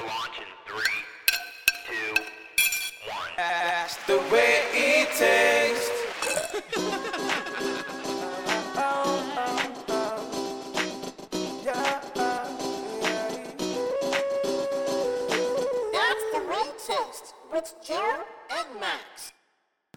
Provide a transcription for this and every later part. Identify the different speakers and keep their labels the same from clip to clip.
Speaker 1: We're launching three, two, one.
Speaker 2: That's the way it tastes.
Speaker 3: That's the way it tastes with Joe and Max.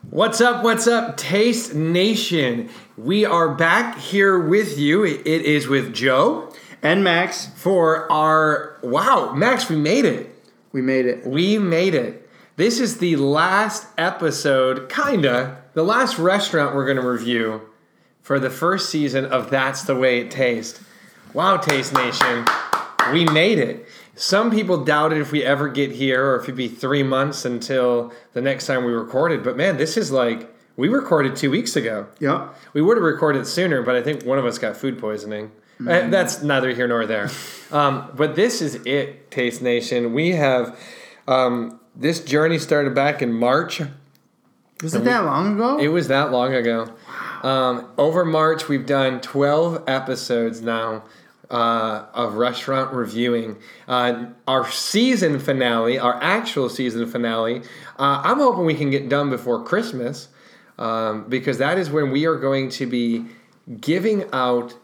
Speaker 4: What's up? What's up, Taste Nation? We are back here with you. It is with Joe
Speaker 5: And Max,
Speaker 4: for our wow, Max, we made it.
Speaker 5: we made it.
Speaker 4: We made it. This is the last episode, kinda, the last restaurant we're gonna review for the first season of That's the Way It Tastes. Wow, Taste Nation, we made it. Some people doubted if we ever get here or if it'd be three months until the next time we recorded. But man, this is like we recorded two weeks ago.
Speaker 5: Yeah.
Speaker 4: We would have recorded sooner, but I think one of us got food poisoning. Uh, That's neither here nor there. Um, but this is it, Taste Nation. We have um, this journey started back in March.
Speaker 5: Was it that long ago?
Speaker 4: It was that long ago. Um, over March, we've done 12 episodes now uh, of restaurant reviewing. Uh, our season finale, our actual season finale, uh, I'm hoping we can get done before Christmas um, because that is when we are going to be giving out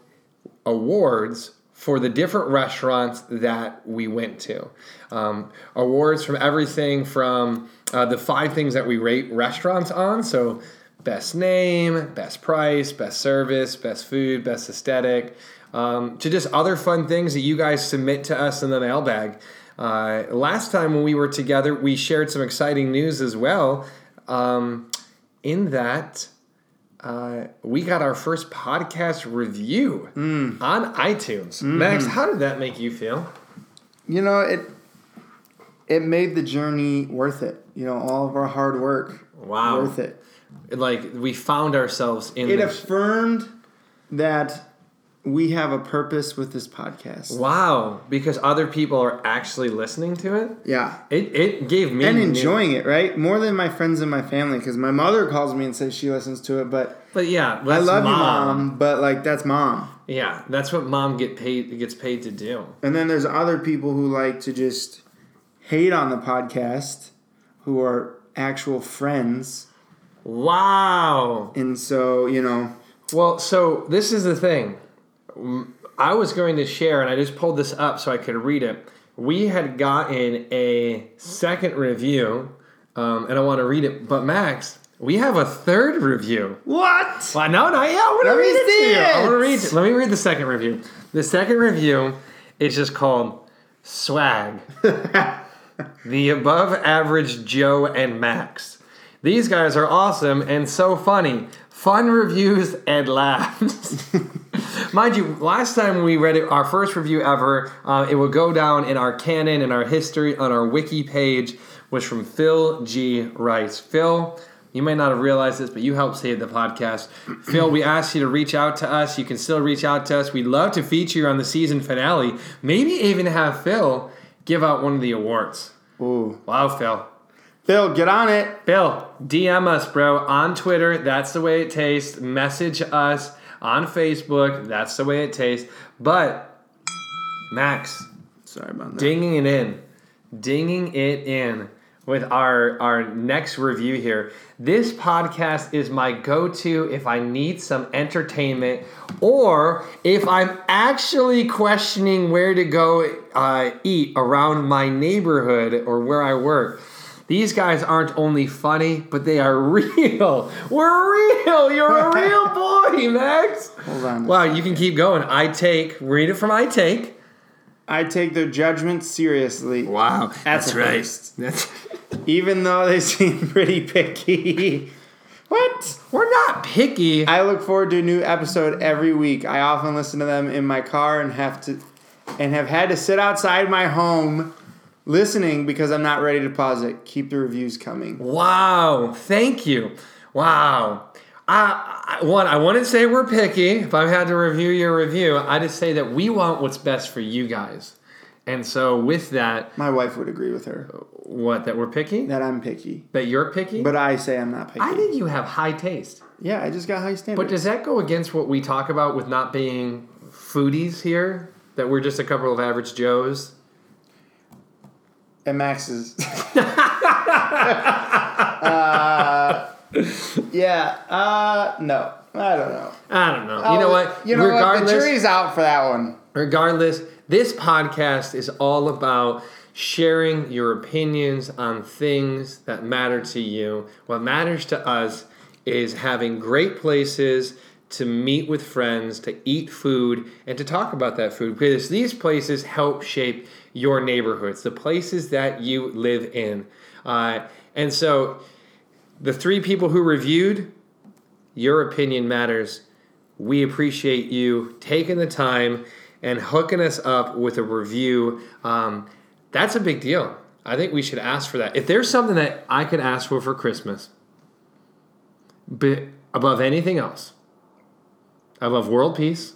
Speaker 4: awards for the different restaurants that we went to. Um, awards from everything from uh, the five things that we rate restaurants on. So, best name, best price, best service, best food, best aesthetic, um, to just other fun things that you guys submit to us in the mailbag. Uh, last time when we were together, we shared some exciting news as well. Um, in that, uh, we got our first podcast review on iTunes. Max, how did that make you feel?
Speaker 5: you know, it it made the journey worth it. You know, all of our hard work.
Speaker 4: Wow.
Speaker 5: Worth it.
Speaker 4: Like we found ourselves in
Speaker 5: It
Speaker 4: this.
Speaker 5: affirmed that we have a purpose with this podcast.
Speaker 4: Wow, because other people are actually listening to it.
Speaker 5: Yeah.
Speaker 4: It it gave me
Speaker 5: And
Speaker 4: new-
Speaker 5: enjoying it, right? More than my friends and my family, because my mother calls me and says she listens to it, but
Speaker 4: But yeah,
Speaker 5: I love you, mom. But like, that's mom.
Speaker 4: Yeah, that's what mom get paid gets paid to do.
Speaker 5: And then there's other people who like to just hate on the podcast, who are actual friends,
Speaker 4: Wow.
Speaker 5: and so you know,
Speaker 4: Well, so this is the thing. I was going to share, and I just pulled this up so I could read it. We had gotten a second review, um, and I want to read it. But Max, we have a third review.
Speaker 5: what?
Speaker 4: Well, no, no, yeah, I'm gonna read it to you. I'm gonna read it. Let me read the second review. The second review is just called Swag. the above average Joe and Max. These guys are awesome and so funny. Fun reviews and laughs. Mind you, last time we read it, our first review ever, uh, it will go down in our canon and our history on our wiki page, was from Phil G. Rice. Phil, you may not have realized this, but you helped save the podcast. Phil, we asked you to reach out to us. You can still reach out to us. We'd love to feature you on the season finale. Maybe even have Phil give out one of the awards.
Speaker 5: Ooh,
Speaker 4: Wow, Phil.
Speaker 5: Phil, get on it.
Speaker 4: Bill, DM us, bro, on Twitter. That's the way it tastes. Message us on Facebook. That's the way it tastes. But, Max,
Speaker 5: Sorry about that.
Speaker 4: dinging it in, dinging it in with our our next review here. This podcast is my go-to if I need some entertainment or if I'm actually questioning where to go uh, eat around my neighborhood or where I work. These guys aren't only funny, but they are real. We're real. You're a real boy, Max.
Speaker 5: Hold on.
Speaker 4: Wow, you can keep going. I take. Read it from I take.
Speaker 5: I take their judgment seriously.
Speaker 4: Wow,
Speaker 5: That's right.
Speaker 4: That's
Speaker 5: Even though they seem pretty picky. what?
Speaker 4: we're not picky.
Speaker 5: I look forward to a new episode every week. I often listen to them in my car and have to and have had to sit outside my home listening because I'm not ready to pause it. Keep the reviews coming.
Speaker 4: Wow, thank you. Wow. I, I, one, I wouldn't say we're picky. If I had to review your review, I just say that we want what's best for you guys. And so, with that,
Speaker 5: My wife would agree with her
Speaker 4: what that we're picky,
Speaker 5: that I'm picky.
Speaker 4: that you're picky.
Speaker 5: But I say I'm not picky.
Speaker 4: I think you have high taste.
Speaker 5: yeah, I just got high standards.
Speaker 4: But does that go against what we talk about with not being foodies here? That we're just a couple of average Joes?
Speaker 5: At Max's. uh, yeah. Uh, no. I don't know.
Speaker 4: I don't know. You know what?
Speaker 5: Oh, You know what? The jury's out for that one.
Speaker 4: regardless, this podcast is all about sharing your opinions on things that matter to you. What matters to us is having great places to meet with friends, to eat food, and to talk about that food because these places help shape your neighborhoods, the places that you live in. Uh, and so, the three people who reviewed, your opinion matters. We appreciate you taking the time and hooking us up with a review. Um, that's a big deal. I think we should ask for that. If there's something that I could ask for for Christmas, but above anything else, above world peace,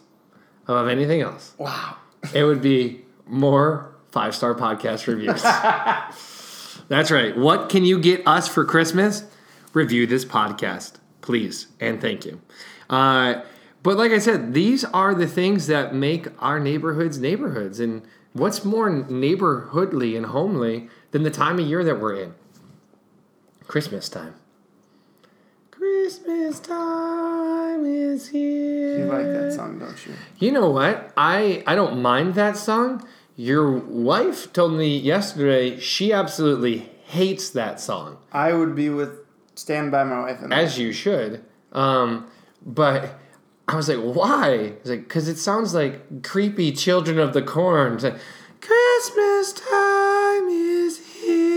Speaker 4: above anything else,
Speaker 5: Wow.
Speaker 4: it would be more five star podcast reviews. That's right. What can you get us for Christmas? Review this podcast, please, and thank you. Uh, but like I said, these are the things that make our neighborhoods neighborhoods. And what's more neighborhoodly and homely than the time of year that we're in? Christmas time. Christmas time is here.
Speaker 5: You like that song, don't you?
Speaker 4: You know what? I I don't mind that song. Your wife told me yesterday she absolutely hates that song,
Speaker 5: I would be with Stand By My Wife. In that.
Speaker 4: as you should. Um, but I was like, why? It's like because it sounds like creepy Children of the Corn. It's like Christmas time is here.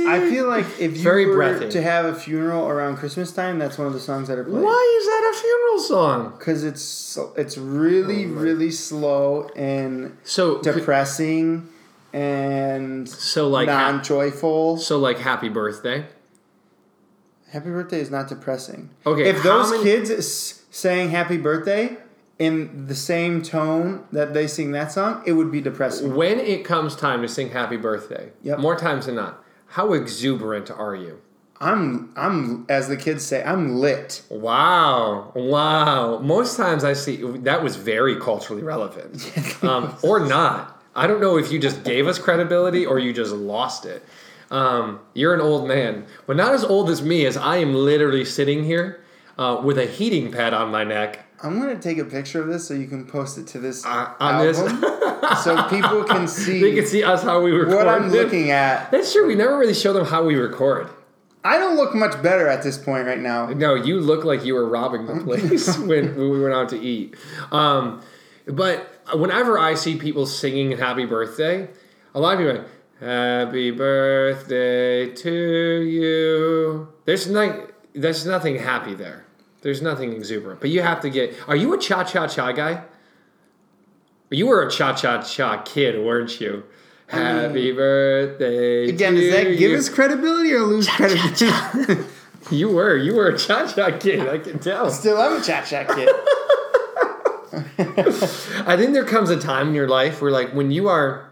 Speaker 5: I feel like if you
Speaker 4: Very
Speaker 5: were
Speaker 4: breathy.
Speaker 5: to have a funeral around Christmas time, that's one of the songs that are played.
Speaker 4: Why is that a funeral song?
Speaker 5: Because it's so, it's really oh really slow and
Speaker 4: So
Speaker 5: depressing and
Speaker 4: so like ha-
Speaker 5: non joyful.
Speaker 4: so like Happy Birthday.
Speaker 5: Happy birthday is not depressing.
Speaker 4: Okay,
Speaker 5: if
Speaker 4: how
Speaker 5: those
Speaker 4: many-
Speaker 5: kids s- sang happy birthday in the same tone that they sing that song, it would be depressing.
Speaker 4: When it comes time to sing Happy Birthday,
Speaker 5: Yep.
Speaker 4: more times than not, how exuberant are you?
Speaker 5: I'm I'm as the kids say, I'm lit.
Speaker 4: Wow, wow. Most times I see that was very culturally relevant, um, or not. I don't know if you just gave us credibility or you just lost it. Um, you're an old man, but not as old as me, as I am literally sitting here uh, with a heating pad on my neck.
Speaker 5: I'm gonna take a picture of this so you can post it to this
Speaker 4: Uh, on this-
Speaker 5: album, so people can see,
Speaker 4: They can see us how we record.
Speaker 5: what I'm looking at.
Speaker 4: That's true. We never really show them how we record.
Speaker 5: I don't look much better at this point right now.
Speaker 4: No, you look like you were robbing the place when, when we went out to eat. Um, but whenever I see people singing Happy Birthday, a lot of people are like, Happy Birthday to you. There's like there's nothing happy there. There's nothing exuberant. But you have to get are you a cha cha cha guy? You were a cha cha cha kid, weren't you? Happy hmm. birthday.
Speaker 5: Again,
Speaker 4: to
Speaker 5: does that give us credibility or lose credibility?
Speaker 4: You were. You were a cha cha kid. I can tell.
Speaker 5: Still, I'm a cha cha kid.
Speaker 4: I think there comes a time in your life where, like, when you are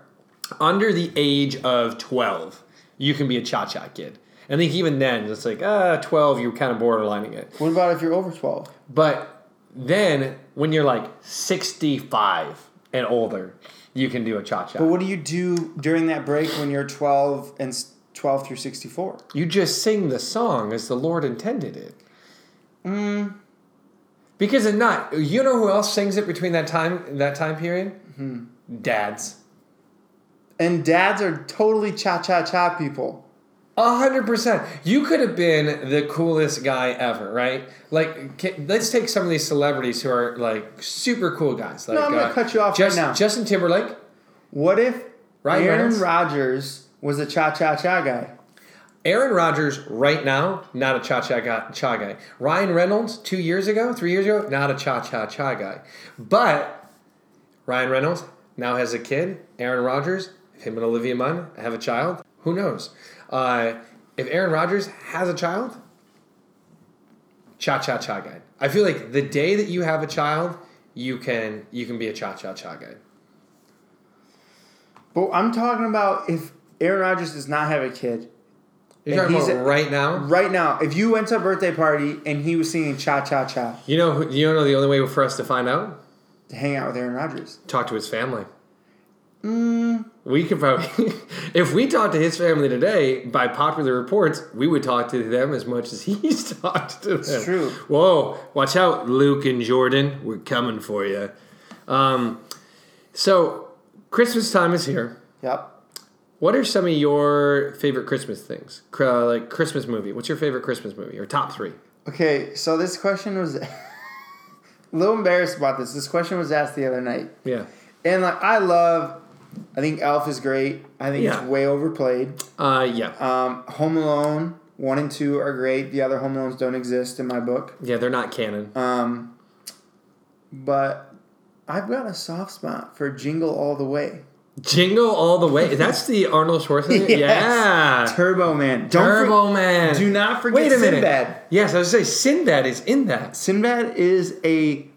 Speaker 4: under the age of 12, you can be a cha cha kid. I think even then, it's like, ah, 12, you're kind of borderlining it.
Speaker 5: What about if you're over 12?
Speaker 4: But then when you're like 65 and older, you can do a cha cha.
Speaker 5: But what do you do during that break when you're 12 and 12 through 64?
Speaker 4: You just sing the song as the Lord intended it.
Speaker 5: Mm.
Speaker 4: Because it's not. You know who else sings it between that time that time period? Dads.
Speaker 5: And dads are totally cha cha cha people.
Speaker 4: A hundred percent. You could have been the coolest guy ever, right? Like, let's take some of these celebrities who are like super cool guys. Like,
Speaker 5: I'm gonna
Speaker 4: uh,
Speaker 5: cut you off
Speaker 4: Just-
Speaker 5: right now.
Speaker 4: Justin Timberlake,
Speaker 5: What if
Speaker 4: Ryan
Speaker 5: Aaron Rodgers was a cha cha cha guy?
Speaker 4: Aaron Rodgers, right now, not a cha cha guy, cha guy. Ryan Reynolds, two years ago, three years ago, not a cha cha cha guy. But Ryan Reynolds now has a kid. Aaron Rodgers, him and Olivia Munn have a child, who knows? Uh, if Aaron Rodgers has a child, cha cha cha guy. I feel like the day that you have a child, you can you can be a cha cha cha guy.
Speaker 5: But I'm talking about if Aaron Rodgers does not have a kid.
Speaker 4: You're talking about right now.
Speaker 5: Right now, if you went to a birthday party and he was singing cha cha cha
Speaker 4: You know, who- you know the only way for us to find out.
Speaker 5: to hang out with Aaron Rodgers.
Speaker 4: Talk to his family. We could probably, if we talked to his family today, by popular reports, we would talk to them as much as he's talked to them.
Speaker 5: true.
Speaker 4: Whoa, watch out, Luke and Jordan. We're coming for you. Um, so, Christmas time is here.
Speaker 5: Yep.
Speaker 4: What are some of your favorite Christmas things? Uh, like Christmas movie. What's your favorite Christmas movie? Or top three?
Speaker 5: Okay, so this question was a little embarrassed about this. This question was asked the other night.
Speaker 4: Yeah.
Speaker 5: And like I love I think Elf is great. I think
Speaker 4: Yeah.
Speaker 5: it's way overplayed.
Speaker 4: Uh, yeah.
Speaker 5: Um, Home Alone, one and two are great. The other Home Alones don't exist in my book.
Speaker 4: yeah, they're not canon.
Speaker 5: Um, but I've got a soft spot for Jingle All the Way.
Speaker 4: Jingle all the way. That's the Arnold Schwarzenegger.
Speaker 5: Yes.
Speaker 4: Yeah.
Speaker 5: Turbo Man. Don't for-
Speaker 4: Turbo Man.
Speaker 5: do not forget
Speaker 4: Wait a minute.
Speaker 5: Sinbad.
Speaker 4: Yes, I was say Sinbad is in that.
Speaker 5: Sinbad is a,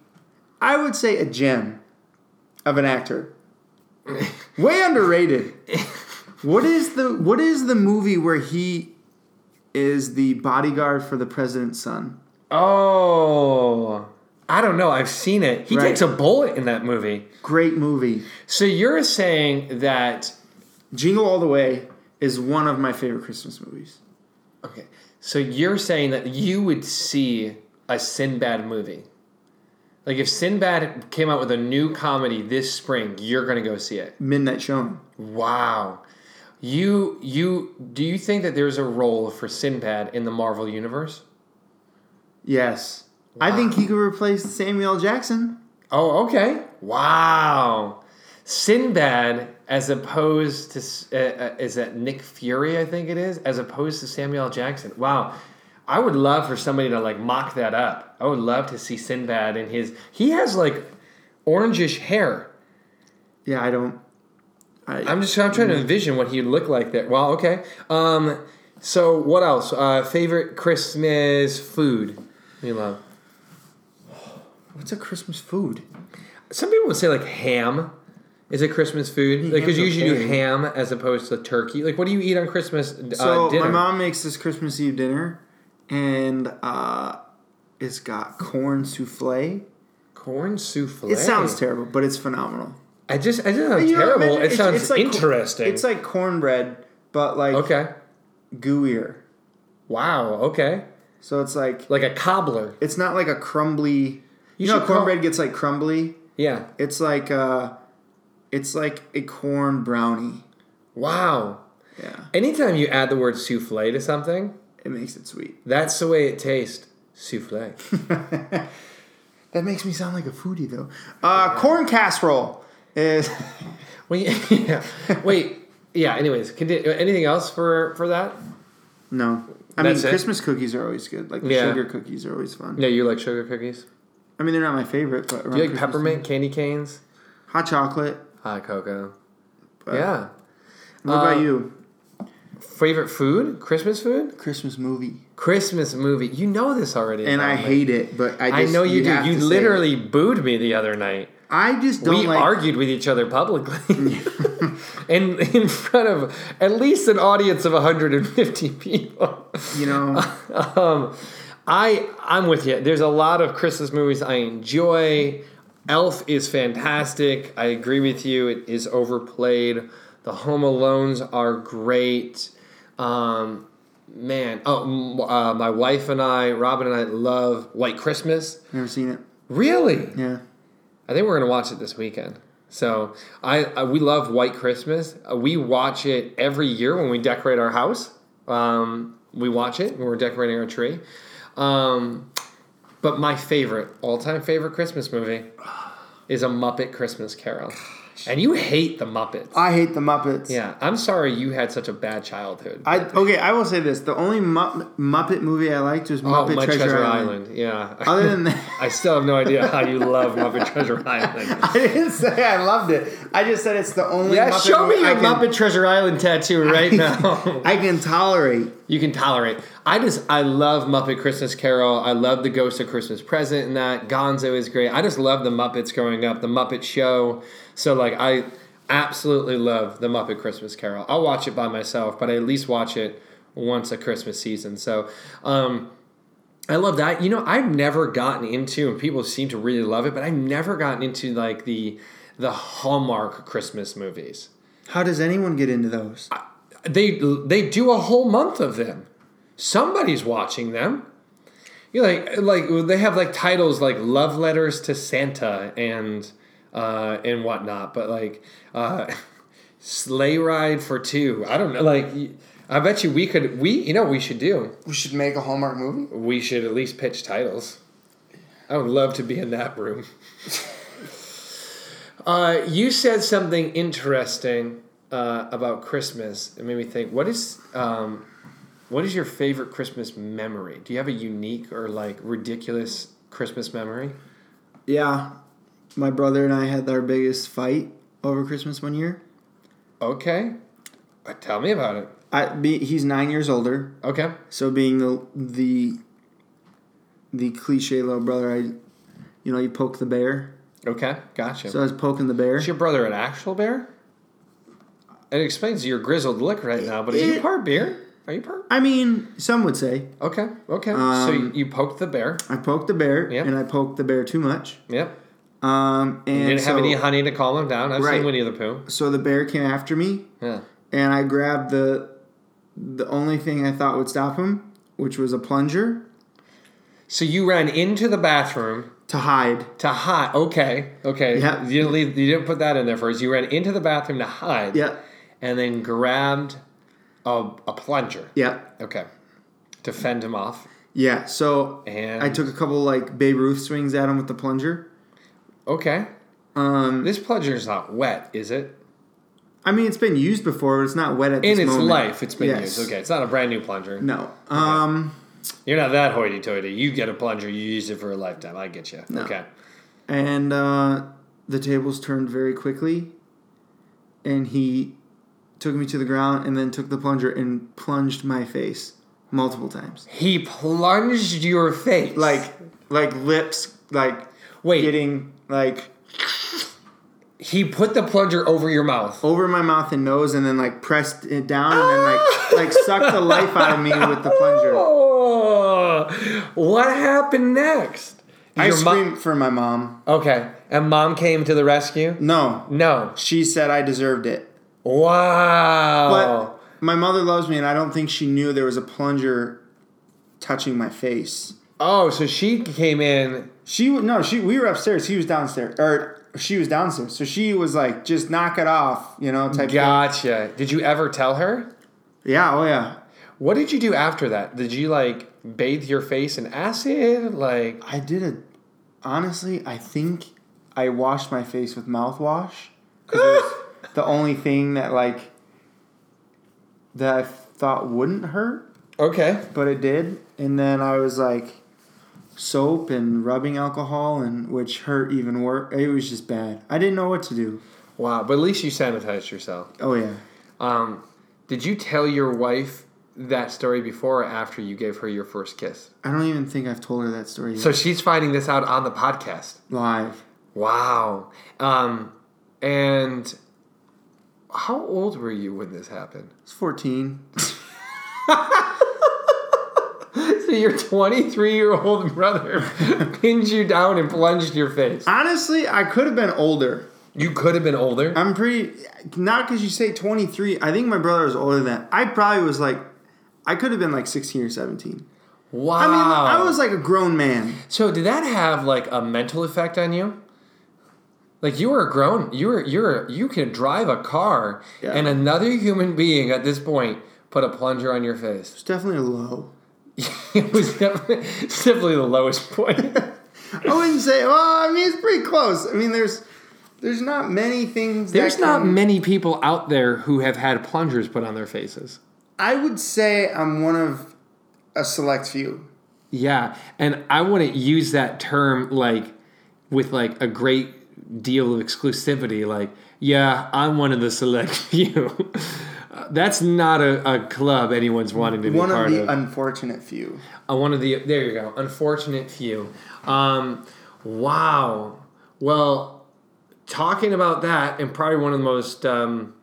Speaker 5: I would say, a gem of an actor. Way underrated. What is the What is the movie where he is the bodyguard for the president's son?
Speaker 4: Oh, I don't know. I've seen it. He
Speaker 5: Right.
Speaker 4: takes a bullet in that movie.
Speaker 5: Great movie.
Speaker 4: So you're saying that?
Speaker 5: Jingle All the Way is one of my favorite Christmas movies.
Speaker 4: Okay. So you're saying that you would see a Sinbad movie. Like if Sinbad came out with a new comedy this spring, you're gonna go see it.
Speaker 5: Midnight Showing.
Speaker 4: Wow. You you do you think that there's a role for Sinbad in the Marvel universe?
Speaker 5: Yes. I think he could replace Samuel Jackson.
Speaker 4: Oh, okay. Wow. Sinbad, as opposed to uh, uh, is that Nick Fury? I think it is, as opposed to Samuel Jackson. Wow. I would love for somebody to like mock that up. I would love to see Sinbad in his. He has like orangish hair.
Speaker 5: Yeah, I don't. I,
Speaker 4: I'm just I'm trying to envision what he'd look like there. Well, okay. Um, so what else? Uh, favorite Christmas food you love?
Speaker 5: what's a Christmas food?
Speaker 4: Some people would say like ham is a Christmas food because
Speaker 5: ham's
Speaker 4: you usually do ham as opposed to turkey. Like, what do you eat on Christmas uh,
Speaker 5: So
Speaker 4: dinner?
Speaker 5: my mom makes this Christmas Eve dinner, and uh, it's got corn souffle.
Speaker 4: corn souffle.
Speaker 5: It sounds terrible, but it's phenomenal.
Speaker 4: I just I just sounds
Speaker 5: You
Speaker 4: terrible.
Speaker 5: imagine-
Speaker 4: It
Speaker 5: it's-
Speaker 4: sounds
Speaker 5: it's like-
Speaker 4: interesting.
Speaker 5: It's like cornbread, but like
Speaker 4: okay.
Speaker 5: gooier.
Speaker 4: Wow. Okay.
Speaker 5: So it's like
Speaker 4: Like a cobbler.
Speaker 5: it's not like a crumbly. You, know,
Speaker 4: should
Speaker 5: how
Speaker 4: call-
Speaker 5: cornbread gets like crumbly.
Speaker 4: Yeah.
Speaker 5: It's like uh, it's like a corn brownie.
Speaker 4: Wow.
Speaker 5: Yeah,
Speaker 4: Anytime you add the word souffle to something,
Speaker 5: it makes it sweet.
Speaker 4: that's the way it tastes. Souffle.
Speaker 5: That makes me sound like a foodie though. Uh, corn casserole is.
Speaker 4: Wait. Yeah. Wait. Yeah. Anyways, continue. anything else for for that?
Speaker 5: No. I
Speaker 4: That's
Speaker 5: mean,
Speaker 4: it?
Speaker 5: Christmas cookies are always good. Like the
Speaker 4: Yeah.
Speaker 5: sugar cookies are always fun.
Speaker 4: Yeah, you like sugar cookies.
Speaker 5: I mean, they're not my favorite, but
Speaker 4: Do you like peppermint candy canes?
Speaker 5: hot chocolate.
Speaker 4: Hot cocoa.
Speaker 5: But
Speaker 4: Yeah.
Speaker 5: What
Speaker 4: Uh,
Speaker 5: about you?
Speaker 4: Favorite food? Christmas food?
Speaker 5: Christmas movie.
Speaker 4: Christmas movie. You know this already.
Speaker 5: And I hate it, but I
Speaker 4: I
Speaker 5: just,
Speaker 4: know you, do. You
Speaker 5: say it.
Speaker 4: literally booed me the other night.
Speaker 5: I just don't
Speaker 4: we
Speaker 5: like.
Speaker 4: argued with each other publicly, and in front of at least an audience of 150 people.
Speaker 5: You know,
Speaker 4: um, I I'm with you. There's a lot of Christmas movies I enjoy. Elf is fantastic. I agree with you. It is overplayed. The Home Alones are great. Um, man, oh, uh, my wife and I, Robin and I, love White Christmas.
Speaker 5: never seen it.
Speaker 4: Really?
Speaker 5: Yeah.
Speaker 4: I think we're gonna watch it this weekend. So I, I we love White Christmas. Uh, we watch it every year when we decorate our house. Um, we watch it when we're decorating our tree. Um, but my favorite, all-time favorite Christmas movie, is a Muppet Christmas Carol. And you hate the Muppets.
Speaker 5: I hate the Muppets.
Speaker 4: yeah, I'm sorry you had such a bad childhood.
Speaker 5: I okay. I will say this: the only Mupp- Muppet movie I liked was
Speaker 4: oh,
Speaker 5: Muppet
Speaker 4: my
Speaker 5: Treasure, Island.
Speaker 4: Yeah.
Speaker 5: Other than that,
Speaker 4: I still have no idea how you love Muppet Treasure Island.
Speaker 5: I didn't say I loved it. I just said it's the only.
Speaker 4: Yeah,
Speaker 5: Muppet
Speaker 4: show me your
Speaker 5: I can,
Speaker 4: Muppet Treasure Island tattoo right now.
Speaker 5: I can tolerate.
Speaker 4: you can tolerate. I just I love Muppet Christmas Carol. I love the Ghost of Christmas Present in that. Gonzo is great. I just love the Muppets growing up. The Muppet Show. So like I absolutely love the Muppet Christmas Carol. I'll watch it by myself, but I at least watch it once a Christmas season. So um I love that. You know, I've never gotten into, and people seem to really love it, but I've never gotten into like the the Hallmark Christmas movies.
Speaker 5: How does anyone get into those?
Speaker 4: They they do a whole month of them. Somebody's watching them. You like like they have like titles like "Love Letters to Santa" and uh, and whatnot, but like uh, "Sleigh Ride for Two. I don't know. Like I bet you we could we you know what we should do.
Speaker 5: We should make a Hallmark movie.
Speaker 4: We should at least pitch titles. I would love to be in that room. uh, you said something interesting uh, about Christmas. It made me think. What is um, what is your favorite Christmas memory? Do you have a unique or like ridiculous Christmas memory?
Speaker 5: Yeah, my brother and I had our biggest fight over Christmas one year.
Speaker 4: Okay, Uh, tell me about it.
Speaker 5: I be, he's nine years older,
Speaker 4: Okay,
Speaker 5: so being the the the cliche little brother, I you know you poke the bear.
Speaker 4: okay, gotcha.
Speaker 5: So I was poking the bear.
Speaker 4: is your brother an actual bear? It explains your grizzled look right now, but are you
Speaker 5: It-
Speaker 4: part bear? Are you part?
Speaker 5: I mean, some would say
Speaker 4: Okay, okay. so
Speaker 5: Um,
Speaker 4: you, you poked the bear.
Speaker 5: I poked the bear,
Speaker 4: Yep.
Speaker 5: and I poked the bear too much.
Speaker 4: Yep.
Speaker 5: Um, and
Speaker 4: You didn't have any honey to calm him down. I've
Speaker 5: Right.
Speaker 4: seen Winnie the Pooh.
Speaker 5: So the bear came after me,
Speaker 4: Yeah.
Speaker 5: and I grabbed the the only thing I thought would stop him, which was a plunger
Speaker 4: So you ran into the bathroom
Speaker 5: to hide.
Speaker 4: to hide. Okay, okay.
Speaker 5: Yeah.
Speaker 4: You didn't leave. You didn't put that in there first. You ran into the bathroom to hide.
Speaker 5: Yeah,
Speaker 4: And then grabbed a, a plunger.
Speaker 5: yeah,
Speaker 4: Okay. To fend him off.
Speaker 5: yeah. So
Speaker 4: And
Speaker 5: I took a couple like Babe Ruth swings at him with the plunger.
Speaker 4: Okay.
Speaker 5: Um,
Speaker 4: This plunger's not wet, is it?
Speaker 5: I mean, it's been used before, but it's not wet at
Speaker 4: In
Speaker 5: this
Speaker 4: its
Speaker 5: moment.
Speaker 4: life, it's been
Speaker 5: Yes.
Speaker 4: used. Okay, it's not a brand new plunger.
Speaker 5: No. Um,
Speaker 4: You're not that hoity-toity. You get a plunger, you use it for a lifetime. I get you.
Speaker 5: No.
Speaker 4: Okay.
Speaker 5: and uh, the tables turned very quickly, and he took me to the ground and then took the plunger and plunged my face multiple times.
Speaker 4: He plunged your face.
Speaker 5: Like, like lips, like
Speaker 4: wait,
Speaker 5: getting like
Speaker 4: he put the plunger over your mouth.
Speaker 5: over my mouth and nose, and then like pressed it down, and then like like sucked the life out of me with the plunger.
Speaker 4: Oh, what happened next?
Speaker 5: I
Speaker 4: Your mo-
Speaker 5: screamed for my mom.
Speaker 4: okay, and mom came to the rescue.
Speaker 5: No,
Speaker 4: No.
Speaker 5: she said I deserved it.
Speaker 4: Wow.
Speaker 5: But my mother loves me, and I don't think she knew there was a plunger touching my face.
Speaker 4: Oh, so she came in.
Speaker 5: She no, she we were upstairs. He was downstairs, or she was downstairs. So she was like, "Just knock it off," you know, type. thing.
Speaker 4: Gotcha. Did you ever tell her?
Speaker 5: Yeah. Oh yeah.
Speaker 4: What did you do after that? Did you like bathe your face in acid? Like,
Speaker 5: I did a. Honestly, I think I washed my face with mouthwash because it was the only thing that like that I thought wouldn't hurt,
Speaker 4: okay.
Speaker 5: but it did. And then I was like soap and rubbing alcohol, and which hurt even worse. It was just bad. I didn't know what to do.
Speaker 4: Wow. But at least you sanitized yourself.
Speaker 5: Oh yeah.
Speaker 4: Um, did you tell your wife that story before or after you gave her your first kiss?
Speaker 5: I don't even think I've told her that story yet.
Speaker 4: So she's finding this out on the podcast.
Speaker 5: live.
Speaker 4: Wow. Um, and how old were you when this happened?
Speaker 5: It's 14.
Speaker 4: So your 23 year old brother pinned you down and plunged your face.
Speaker 5: Honestly, I could have been older.
Speaker 4: You could have been older.
Speaker 5: I'm pretty not because you say 23. I think my brother was older than that. I probably was like I could have been like 16 or 17.
Speaker 4: Wow.
Speaker 5: I mean, I was like a grown man.
Speaker 4: So did that have like a mental effect on you? Like you were a grown, you were you're you can drive a car,
Speaker 5: Yeah.
Speaker 4: and another human being at this point put a plunger on your face.
Speaker 5: It's definitely a low.
Speaker 4: it was definitely the lowest point.
Speaker 5: I wouldn't say. Well, I mean, it's pretty close. I mean, there's there's not many things.
Speaker 4: There's
Speaker 5: that
Speaker 4: not
Speaker 5: can-
Speaker 4: many people out there who have had plungers put on their faces.
Speaker 5: I would say I'm one of a select few.
Speaker 4: Yeah, and I wouldn't use that term like with like a great deal of exclusivity. Like, yeah, I'm one of the select few. Uh, That's not a, a club anyone's wanting to be
Speaker 5: One of
Speaker 4: part
Speaker 5: the
Speaker 4: of.
Speaker 5: unfortunate few.
Speaker 4: Uh, one of the there you go. Unfortunate few. Um, wow. Well, talking about that, and probably one of the most um,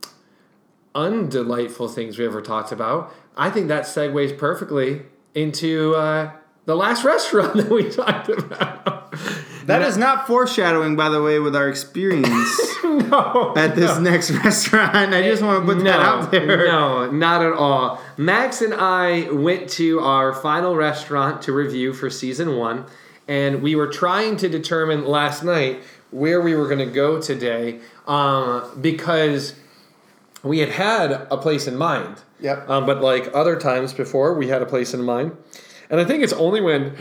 Speaker 4: undelightful things we ever talked about. I think that segues perfectly into uh, the last restaurant that we talked about.
Speaker 5: That is not foreshadowing, by the way, with our experience
Speaker 4: no,
Speaker 5: at this next restaurant. I just want to put that out there.
Speaker 4: No, not at all. Max and I went to our final restaurant to review for season one, and we were trying to determine last night where we were going to go today um, because we had had a place in mind.
Speaker 5: Yep.
Speaker 4: Um, but like other times before, we had a place in mind. And I think it's only when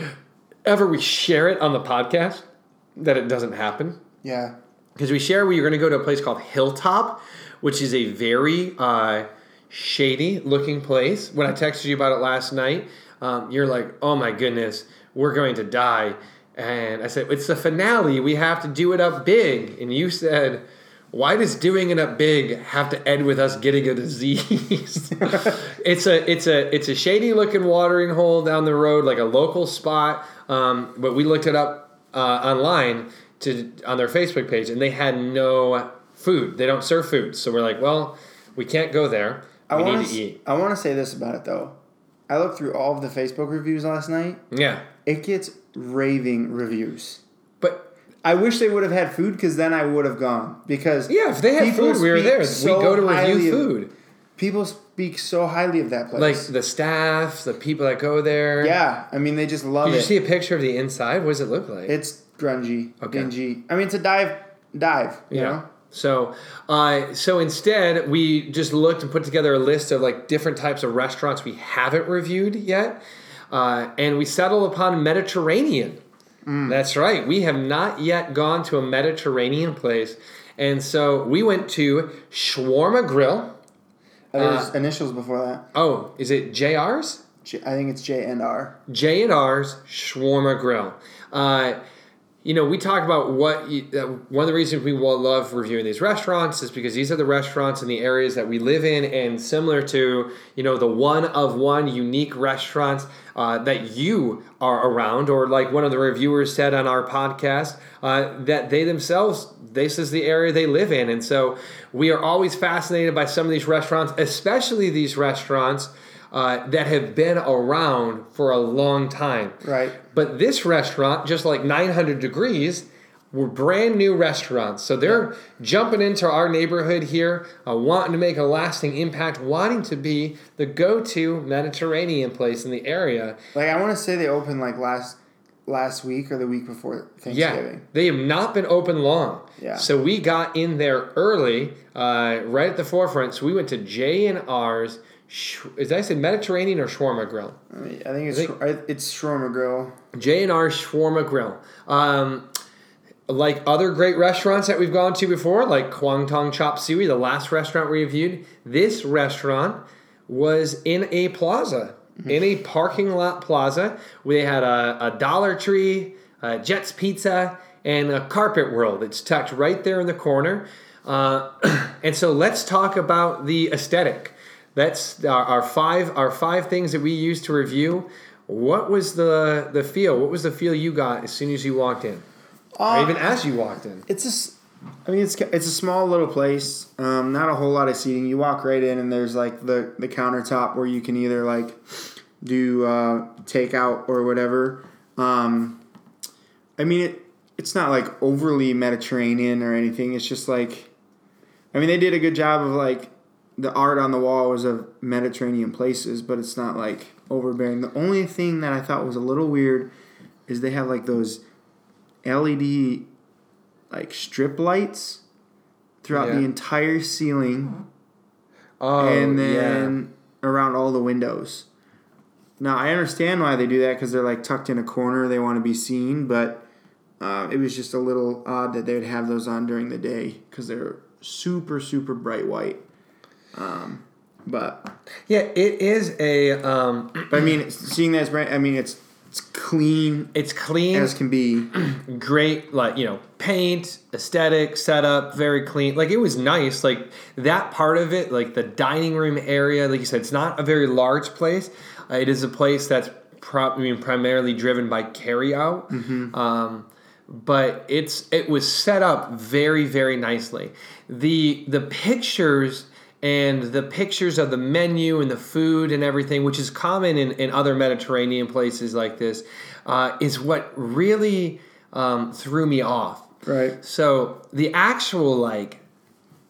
Speaker 4: ever we share it on the podcast that it doesn't happen
Speaker 5: Yeah.
Speaker 4: because we share we are going to go to a place called Hilltop, which is a very uh, shady looking place. When I texted you about it last night, um, you're like, "Oh my goodness, we're going to die," and I said, "It's the finale. We have to do it up big." And you said. Why does doing it up big have to end with us getting a disease? it's a it's a it's a shady looking watering hole down the road, like a local spot. Um, but we looked it up uh, online to on their Facebook page, and they had no food. They don't serve food, so we're like, well, we can't go there. We
Speaker 5: I
Speaker 4: need
Speaker 5: want
Speaker 4: to eat.
Speaker 5: I want to say this about it though. I looked through all of the Facebook reviews last night.
Speaker 4: Yeah,
Speaker 5: It gets raving reviews.
Speaker 4: but
Speaker 5: I wish they would have had food because then I would have gone. Because
Speaker 4: yeah, if they had food, we were there.
Speaker 5: so
Speaker 4: we go to review food.
Speaker 5: people speak so highly of that place.
Speaker 4: Like the staff, the people that go there.
Speaker 5: yeah, I mean they just love
Speaker 4: Did you see a picture of the inside? What does it look like?
Speaker 5: It's grungy,
Speaker 4: Okay.
Speaker 5: dingy. I mean it's a dive, dive. You
Speaker 4: Yeah.
Speaker 5: know.
Speaker 4: So, uh, so instead, we just looked and put together a list of like different types of restaurants we haven't reviewed yet, uh, and we settled upon Mediterranean. That's right. We have not yet gone to a Mediterranean place, and so we went to Shawarma Grill.
Speaker 5: Uh, There's initials before that.
Speaker 4: Oh, is it JR's?
Speaker 5: J- I think it's J and R.
Speaker 4: J and R's Shawarma Grill. Uh, you know, we talk about what you, uh, one of the reasons we love reviewing these restaurants is because these are the restaurants in the areas that we live in, and similar to you know the one of one unique restaurants uh, that you are around, or like one of the reviewers said on our podcast uh, that they themselves this is the area they live in, and so we are always fascinated by some of these restaurants, especially these restaurants. Uh, that have been around for a long time.
Speaker 5: Right.
Speaker 4: But this restaurant, just like 900 Degrees, were brand new restaurants. So they're jumping into our neighborhood here, uh, wanting to make a lasting impact, wanting to be the go to Mediterranean place in the area.
Speaker 5: Like I want to say they opened like last last week or the week before Thanksgiving.
Speaker 4: Yeah, they have not been open long.
Speaker 5: Yeah.
Speaker 4: So we got in there early, uh, right at the forefront. So we went to J and R's. Sh- Is that I said Mediterranean or Shawarma Grill?
Speaker 5: I, mean, I think it's
Speaker 4: I think-
Speaker 5: it's Shawarma Grill.
Speaker 4: J and R Shawarma Grill. Um, like other great restaurants that we've gone to before, like Kwang Tong Chop Suey, the last restaurant we reviewed, this restaurant was in a plaza, in a parking lot plaza. We had a, a Dollar Tree, a Jets Pizza, and a Carpet World. It's tucked right there in the corner. Uh, and so let's talk about the aesthetic. That's our, our five our five things that we use to review. What was the the feel? What was the feel you got as soon as you walked in, or even as you walked in?
Speaker 5: It's a, s- I mean, it's it's a small little place. Um, not a whole lot of seating. You walk right in, and there's like the the countertop where you can either like do uh, takeout or whatever. Um, I mean, it it's not like overly Mediterranean or anything. It's just like, I mean, they did a good job of like the art on the wall was of Mediterranean places, but it's not like overbearing. The only thing that I thought was a little weird is they have like those LED like strip lights throughout the entire ceiling
Speaker 4: Oh,
Speaker 5: and then around all the windows. Now I understand why they do that because they're like tucked in a corner, they want to be seen, but uh, it was just a little odd that they would have those on during the day because they're super super bright white. Um, but
Speaker 4: yeah, it is a. Um,
Speaker 5: but I mean, seeing that as brand, I mean it's it's clean
Speaker 4: it's clean.
Speaker 5: as can be.
Speaker 4: great like you know paint aesthetic setup very clean like it was nice like that part of it like the dining room area like you said it's not a very large place uh, it is a place that's pro- I mean, primarily driven by carry out um, but it's it was set up very very nicely the the pictures and the pictures of the menu and the food and everything, which is common in, in other Mediterranean places like this, uh, is what really um, threw me off.
Speaker 5: Right.
Speaker 4: So the actual like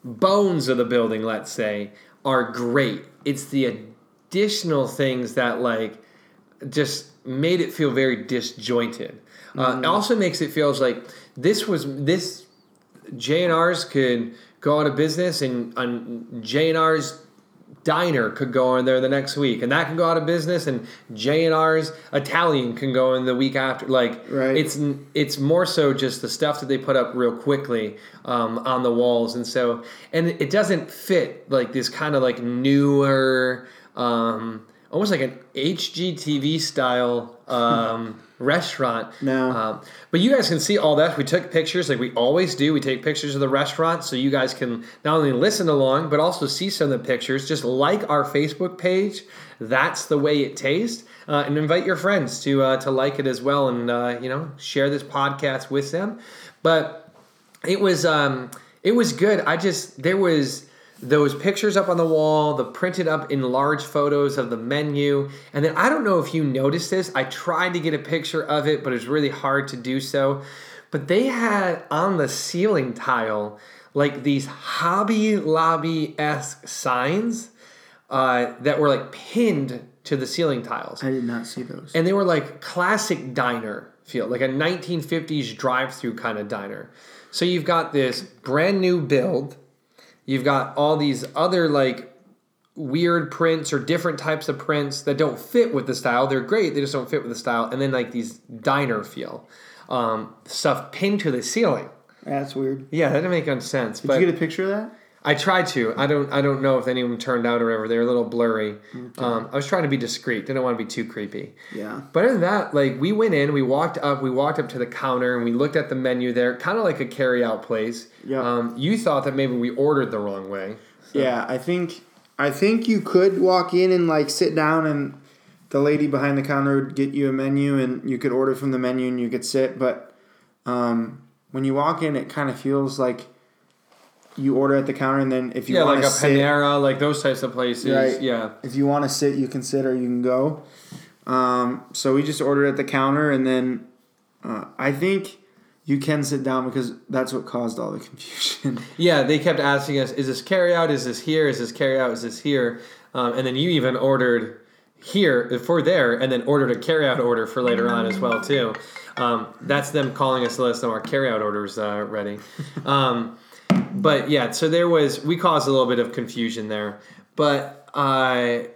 Speaker 4: bones of the building, let's say, are great. It's the additional things that like just made it feel very disjointed. Uh, it also makes it feels like this was this J and R's could go out of business, and on J and R's diner could go in there the next week, and that can go out of business, and J and R's Italian can go in the week after. Like,
Speaker 5: Right.
Speaker 4: it's it's more so just the stuff that they put up real quickly um, on the walls, and so and it doesn't fit like this kind of like newer, um, almost like an HGTV style um, restaurant.
Speaker 5: No.
Speaker 4: Um, but you guys can see all that. We took pictures like we always do. We take pictures of the restaurant so you guys can not only listen along, but also see some of the pictures. Just like our Facebook page. That's the way it tastes. Uh, and invite your friends to uh, to like it as well, and uh, you know share this podcast with them. But it was um, it was good. I just there was those pictures up on the wall, the printed up in large photos of the menu, and then I don't know if you noticed this. I tried to get a picture of it, but it's really hard to do so. But they had on the ceiling tile like these Hobby Lobby esque signs uh, that were like pinned to the ceiling tiles
Speaker 5: I did not see those.
Speaker 4: and they were like classic diner feel, like a 1950s drive-through kind of diner. So you've got this brand new build. You've got all these other like weird prints or different types of prints that don't fit with the style. They're great, they just don't fit with the style. And then like these diner feel um, stuff pinned to the ceiling.
Speaker 5: That's weird.
Speaker 4: Yeah, that didn't make any sense.
Speaker 5: Did
Speaker 4: but
Speaker 5: you get a picture of that?
Speaker 4: I tried to. I don't. I don't know if any of them turned out or whatever. They were a little blurry. Um, I was trying to be discreet. Didn't want to be too creepy.
Speaker 5: Yeah.
Speaker 4: But other than that, like we went in, we walked up, we walked up to the counter, and we looked at the menu there, kind of like a carry-out place.
Speaker 5: Yeah.
Speaker 4: Um, you thought that maybe we ordered the wrong way.
Speaker 5: Yeah, I think I think you could walk in and like sit down and the lady behind the counter would get you a menu and you could order from the menu and you could sit, but um, when you walk in it kind of feels like you order at the counter and then if you
Speaker 4: yeah, like a
Speaker 5: sit,
Speaker 4: Panera, like those types of places.
Speaker 5: Right.
Speaker 4: Yeah.
Speaker 5: if you want to sit you can sit or you can go. Um, so we just ordered at the counter and then uh, I think you can sit down because that's what caused all the confusion.
Speaker 4: Yeah, they kept asking us, "Is this carry-out? Is this here? Is this carry-out? Is this here?" Um, and then you even ordered here for there, and then ordered a carry-out order for later on as well too. Um, that's them calling us to let us know our carry-out orders uh, ready. But yeah, so there was we caused a little bit of confusion there, but I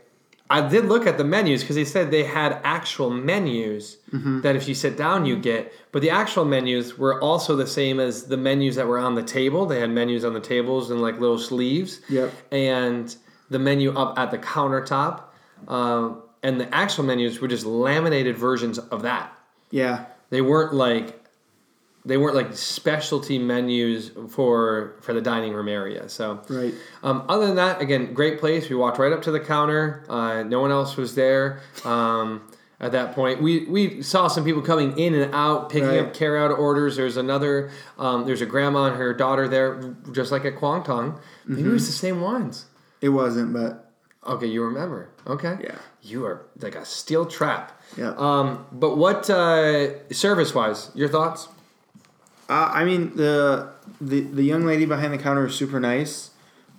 Speaker 4: I did look at the menus because they said they had actual menus that if you sit down you get, but the actual menus were also the same as the menus that were on the table. They had menus on the tables and like little sleeves.
Speaker 5: Yep.
Speaker 4: And the menu up at the countertop, uh, and the actual menus were just laminated versions of that.
Speaker 5: yeah.
Speaker 4: They weren't like they weren't like specialty menus for for the dining room area. So
Speaker 5: Right.
Speaker 4: um, other than that, again, great place. We walked right up to the counter. Uh, no one else was there um, at that point. We we saw some people coming in and out, picking
Speaker 5: Right.
Speaker 4: up carry out orders. There's another. Um, there's a grandma and her daughter there, just like at Kwang Tong. Maybe it was the same ones.
Speaker 5: It wasn't, but
Speaker 4: Okay, you remember. Okay.
Speaker 5: Yeah.
Speaker 4: You are like a steel trap.
Speaker 5: Yeah.
Speaker 4: Um, but what uh, service wise, your thoughts?
Speaker 5: Uh, I mean the the the young lady behind the counter was super nice,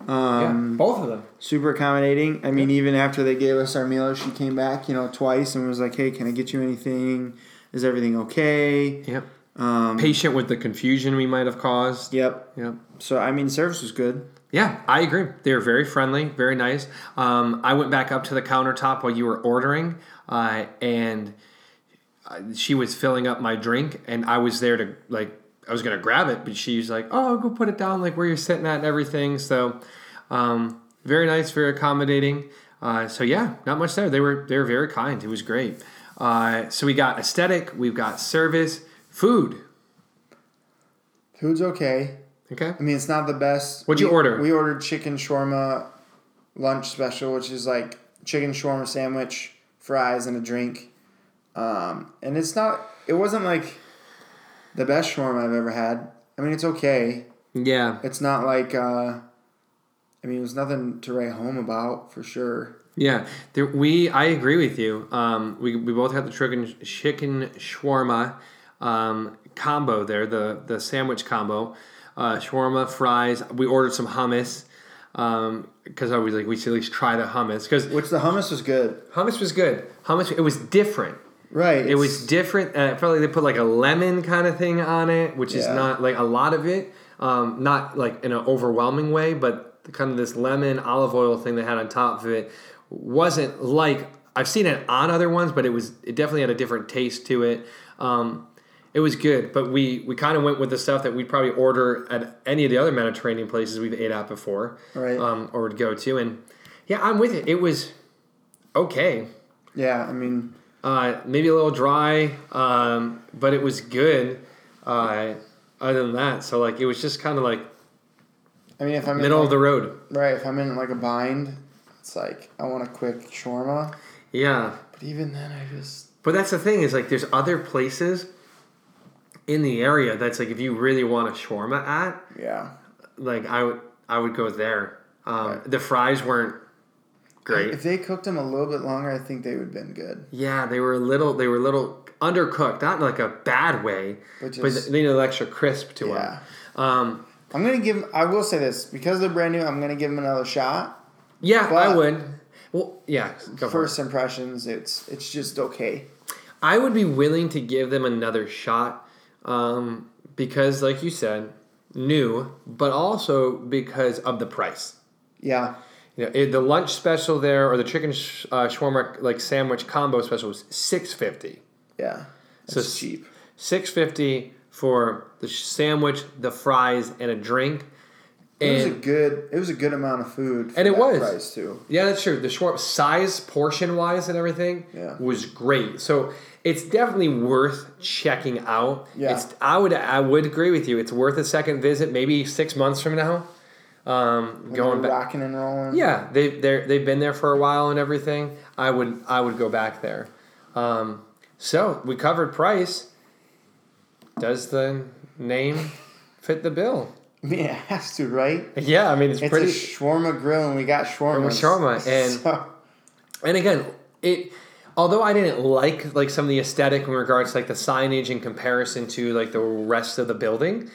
Speaker 5: um,
Speaker 4: both of them.
Speaker 5: super accommodating. I mean, even after they gave us our meal, she came back, you know, twice and was like, "Hey, can I get you anything? Is everything okay?"
Speaker 4: Yep.
Speaker 5: Um,
Speaker 4: Patient with the confusion we might have caused.
Speaker 5: yep.
Speaker 4: Yep.
Speaker 5: So I mean, service was good.
Speaker 4: Yeah, I agree. They were very friendly, very nice. Um, I went back up to the countertop while you were ordering, uh, and uh, she was filling up my drink, and I was there to like I was gonna grab it, but she was like, "Oh, go put it down, like where you're sitting at and everything." So, um, very nice, very accommodating. Uh, so yeah, not much there. They were they were very kind. It was great. Uh, so we got aesthetic, we've got service, food.
Speaker 5: Food's okay.
Speaker 4: Okay.
Speaker 5: I mean, it's not the best.
Speaker 4: What'd you
Speaker 5: We-
Speaker 4: order?
Speaker 5: We ordered chicken shawarma lunch special, which is like chicken shawarma sandwich, fries, and a drink. Um, and it's not. It wasn't like the best shawarma I've ever had. I mean, it's okay.
Speaker 4: Yeah.
Speaker 5: It's not like. Uh, I mean, it was nothing to write home about for sure.
Speaker 4: Yeah, there, we I agree with you. Um, we, we both had the chicken chicken shawarma. um, combo there, the the sandwich combo, uh, shawarma, fries. We ordered some hummus because I was like, we should at least try the hummus because
Speaker 5: Which the hummus was good.
Speaker 4: hummus was good. Hummus, it was different.
Speaker 5: Right.
Speaker 4: It was different. Uh, I felt like they put like a lemon kind of thing on it, which is not like a lot of it. Um, not like in an overwhelming way, but kind of this lemon olive oil thing they had on top of it wasn't like I've seen it on other ones, but it was it definitely had a different taste to it. Um, it was good, but we we kind of went with the stuff that we'd probably order at any of the other Mediterranean places we've ate at before,
Speaker 5: Right.
Speaker 4: Um, or would go to, and yeah, I'm with it. It was okay.
Speaker 5: Yeah, I mean,
Speaker 4: Uh, maybe a little dry, um, but it was good. Uh, other than that, so like it was just kind of like
Speaker 5: I mean, if I'm
Speaker 4: middle
Speaker 5: in,
Speaker 4: of the road.
Speaker 5: right, if I'm in like a bind, it's like I want a quick shawarma.
Speaker 4: Yeah,
Speaker 5: But even then, I just
Speaker 4: but that's the thing is like there's other places in the area that's like if you really want a shawarma at,
Speaker 5: yeah.
Speaker 4: like I would I would go there. Um,
Speaker 5: Right.
Speaker 4: The fries weren't great.
Speaker 5: If they cooked them a little bit longer, I think they would have been good.
Speaker 4: Yeah, they were a little they were a little undercooked, not in like a bad way, but
Speaker 5: is-
Speaker 4: they need an extra crisp to
Speaker 5: Yeah.
Speaker 4: them. Um,
Speaker 5: I'm gonna give. I will say this because they're brand new. I'm gonna give them another shot.
Speaker 4: yeah, I would. Well, yeah, go for it.
Speaker 5: First impressions, it's it's just okay.
Speaker 4: I would be willing to give them another shot um, because, like you said, new, but also because of the price.
Speaker 5: Yeah,
Speaker 4: You know, it, the lunch special there or the chicken sh- uh, shawarma like sandwich combo special was six fifty.
Speaker 5: yeah.
Speaker 4: So
Speaker 5: It's cheap.
Speaker 4: Six fifty for the sandwich, the fries, and a drink.
Speaker 5: It was a good. It was a good amount of food. For
Speaker 4: And it was.
Speaker 5: price too.
Speaker 4: yeah, that's true. The shawarma size, portion wise, and everything
Speaker 5: Yeah.
Speaker 4: was great. So it's definitely worth checking out.
Speaker 5: Yeah.
Speaker 4: It's, I would I would agree with you. It's worth a second visit, maybe six months from now. Um, going back.
Speaker 5: rocking and rolling.
Speaker 4: Yeah, they they they've been there for a while and everything. I would I would go back there. Um, so we covered price. Does the name fit the bill?
Speaker 5: I mean, it has to, right?
Speaker 4: Yeah, I mean it's,
Speaker 5: It's
Speaker 4: pretty.
Speaker 5: a shawarma grill, and we got shawarma.
Speaker 4: Shawarma, and- and again, it. Although I didn't like like some of the aesthetic in regards to like the signage in comparison to like the rest of the building,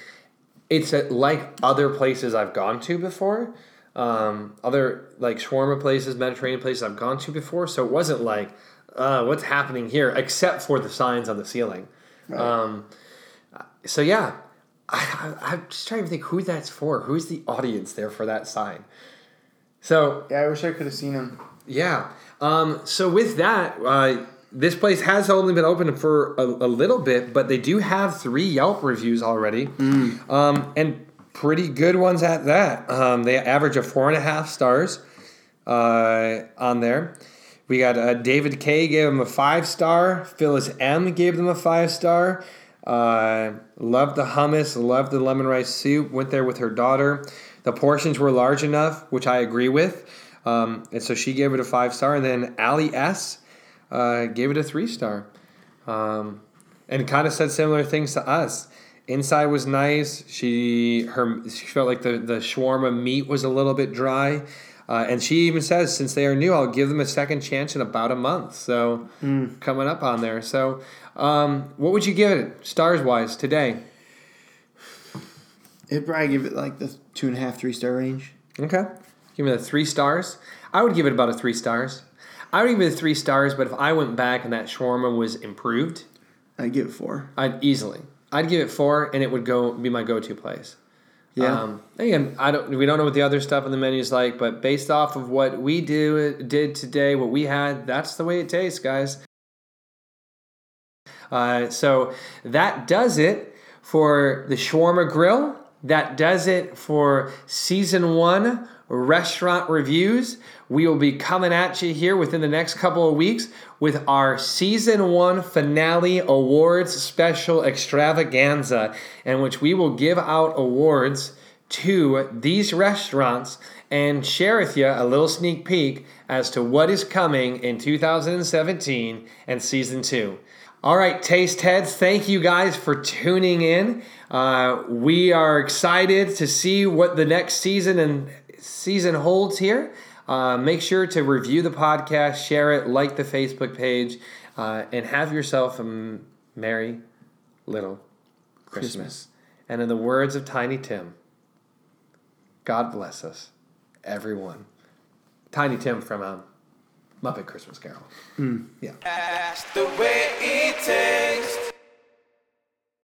Speaker 4: it's uh like other places I've gone to before. Um, other like shawarma places, Mediterranean places I've gone to before. So it wasn't like, uh, what's happening here, except for the signs on the ceiling. Um, so yeah, I, I, I'm just trying to think who that's for. Who's the audience there for that sign? So
Speaker 5: yeah, I wish I could have seen him.
Speaker 4: yeah. Um, so with that, uh, this place has only been open for a, a little bit, but they do have three Yelp reviews already, um, and pretty good ones at that. Um, they average a four and a half stars uh, on there. We got uh, David K gave them a five star. Phyllis M gave them a five star. Uh, loved the hummus. Loved the lemon rice soup. Went there with her daughter. The portions were large enough, which I agree with. Um, and so she gave it a five star. And then Ali S uh, gave it a three star. Um, and kind of said similar things to us. Inside was nice. She her she felt like the the shawarma meat was a little bit dry, uh, and she even says since they are new, I'll give them a second chance in about a month. So coming up on there. So um, what would you give it stars wise today?
Speaker 5: It'd probably give it like the two and a half, three star range.
Speaker 4: Okay, give it the three stars. I would give it about a three stars. I would give it three stars, but if I went back and that shawarma was improved,
Speaker 5: I'd give it four.
Speaker 4: I'd easily. I'd give it four, and it would go be my go-to place.
Speaker 5: Yeah.
Speaker 4: Um, again, I don't. We don't know what the other stuff on the menu is like, but based off of what we do did today, what we had, that's the way it tastes, guys. Uh, so that does it for the shawarma grill. That does it for season one restaurant reviews. We will be coming at you here within the next couple of weeks with our season one finale awards special extravaganza, in which we will give out awards to these restaurants and share with you a little sneak peek as to what is coming in 2017 and season two. All right, taste heads, thank you guys for tuning in. Uh, we are excited to see what the next season and season holds here. Uh, make sure to review the podcast, share it, like the Facebook page, uh, and have yourself a merry little Christmas.
Speaker 5: Christmas.
Speaker 4: And in the words of Tiny Tim, God bless us, everyone. Tiny Tim from um, Love it, Christmas Carol.
Speaker 2: Hmm. Yeah.